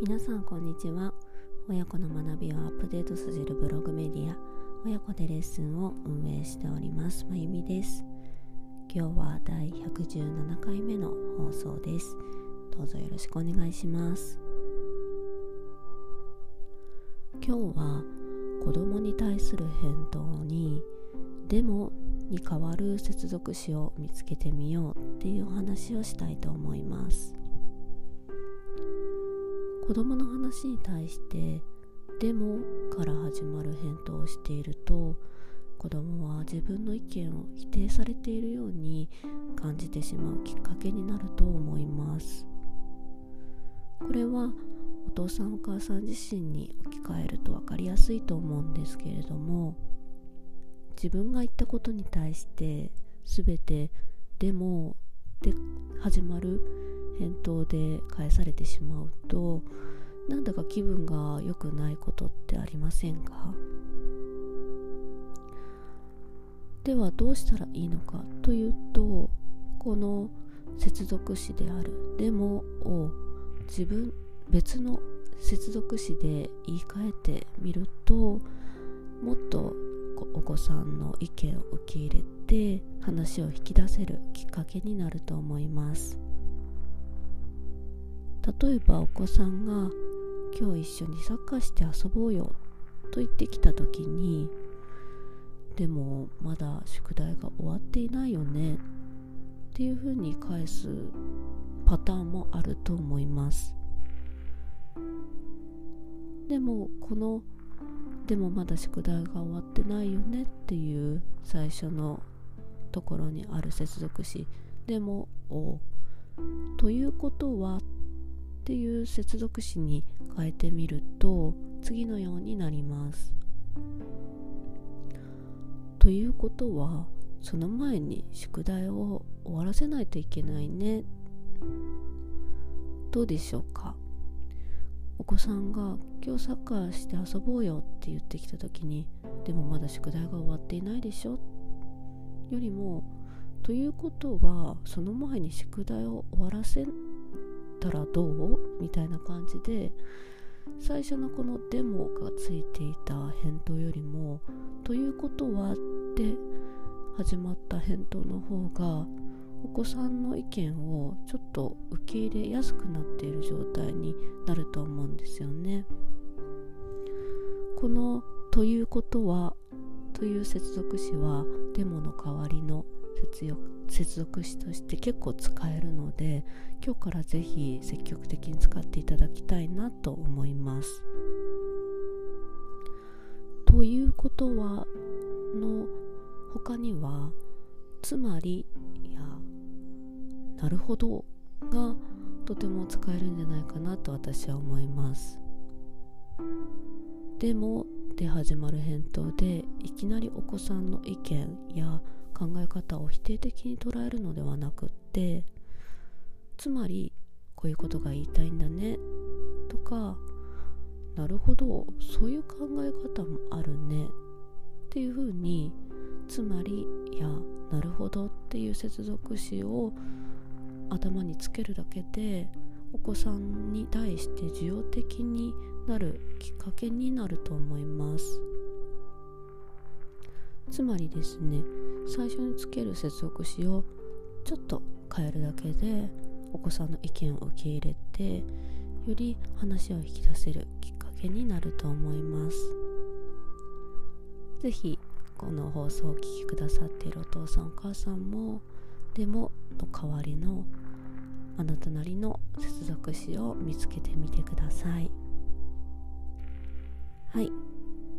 皆さんこんにちは。親子の学びをアップデートさせるブログメディア親子でレッスンを運営しておりますまゆみです。今日は第117回目の放送です。どうぞよろしくお願いします。今日は子供に対する返答にでもに代わる接続詞を見つけてみようっていう話をしたいと思います。子供の話に対して「でも」から始まる返答をしていると子供は自分の意見を否定されているように感じてしまうきっかけになると思います。これはお父さんお母さん自身に置き換えると分かりやすいと思うんですけれども自分が言ったことに対して全て「でも」で始まる返答で返されてしまうとなんだか気分が良くないことってありませんか？ではどうしたらいいのかというとこの接続詞である「でも」を自分別の接続詞で言い換えてみるともっとお子さんの意見を受け入れて話を引き出せるきっかけになると思います。例えばお子さんが「今日一緒にサッカーして遊ぼうよ」と言ってきた時に「でもまだ宿題が終わっていないよね」っていうふうに返すパターンもあると思います。でもこの「でもまだ宿題が終わってないよね」っていう最初のところにある接続詞「でも」を「ということは」っていう接続詞に変えてみると次のようになります。ということはその前に宿題を終わらせないといけないね。どうでしょうか？お子さんが「今日サッカーして遊ぼうよ」って言ってきた時に「でもまだ宿題が終わっていないでしょ」よりも「ということはその前に宿題を終わらせたらどう？みたいな感じで最初のこのデモがついていた返答よりも「ということは」って始まった返答の方がお子さんの意見をちょっと受け入れやすくなっている状態になると思うんですよね。この「ということは」という接続詞はデモの代わりの接続詞として結構使えるので今日からぜひ積極的に使っていただきたいなと思います。ということはの他にはつまりやなるほどがとても使えるんじゃないかなと私は思います。でもで始まる返答でいきなりお子さんの意見や考え方を否定的に捉えるのではなくってつまりこういうことが言いたいんだねとかなるほどそういう考え方もあるねっていうふうにつまりいやなるほどっていう接続詞を頭につけるだけでお子さんに対して受容的になるきっかけになると思います。つまりですね最初につける接続詞をちょっと変えるだけでお子さんの意見を受け入れてより話を引き出せるきっかけになると思います。是非この放送をお聴きくださっているお父さんお母さんもでもの代わりのあなたなりの接続詞を見つけてみてください。はい。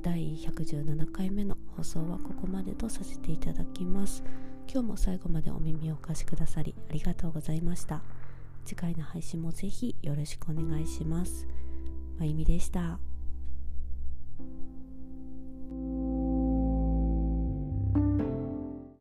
第117回目の放送はここまでとさせていただきます。今日も最後までお耳をお貸しくださりありがとうございました。次回の配信もぜひよろしくお願いします。まゆみでした。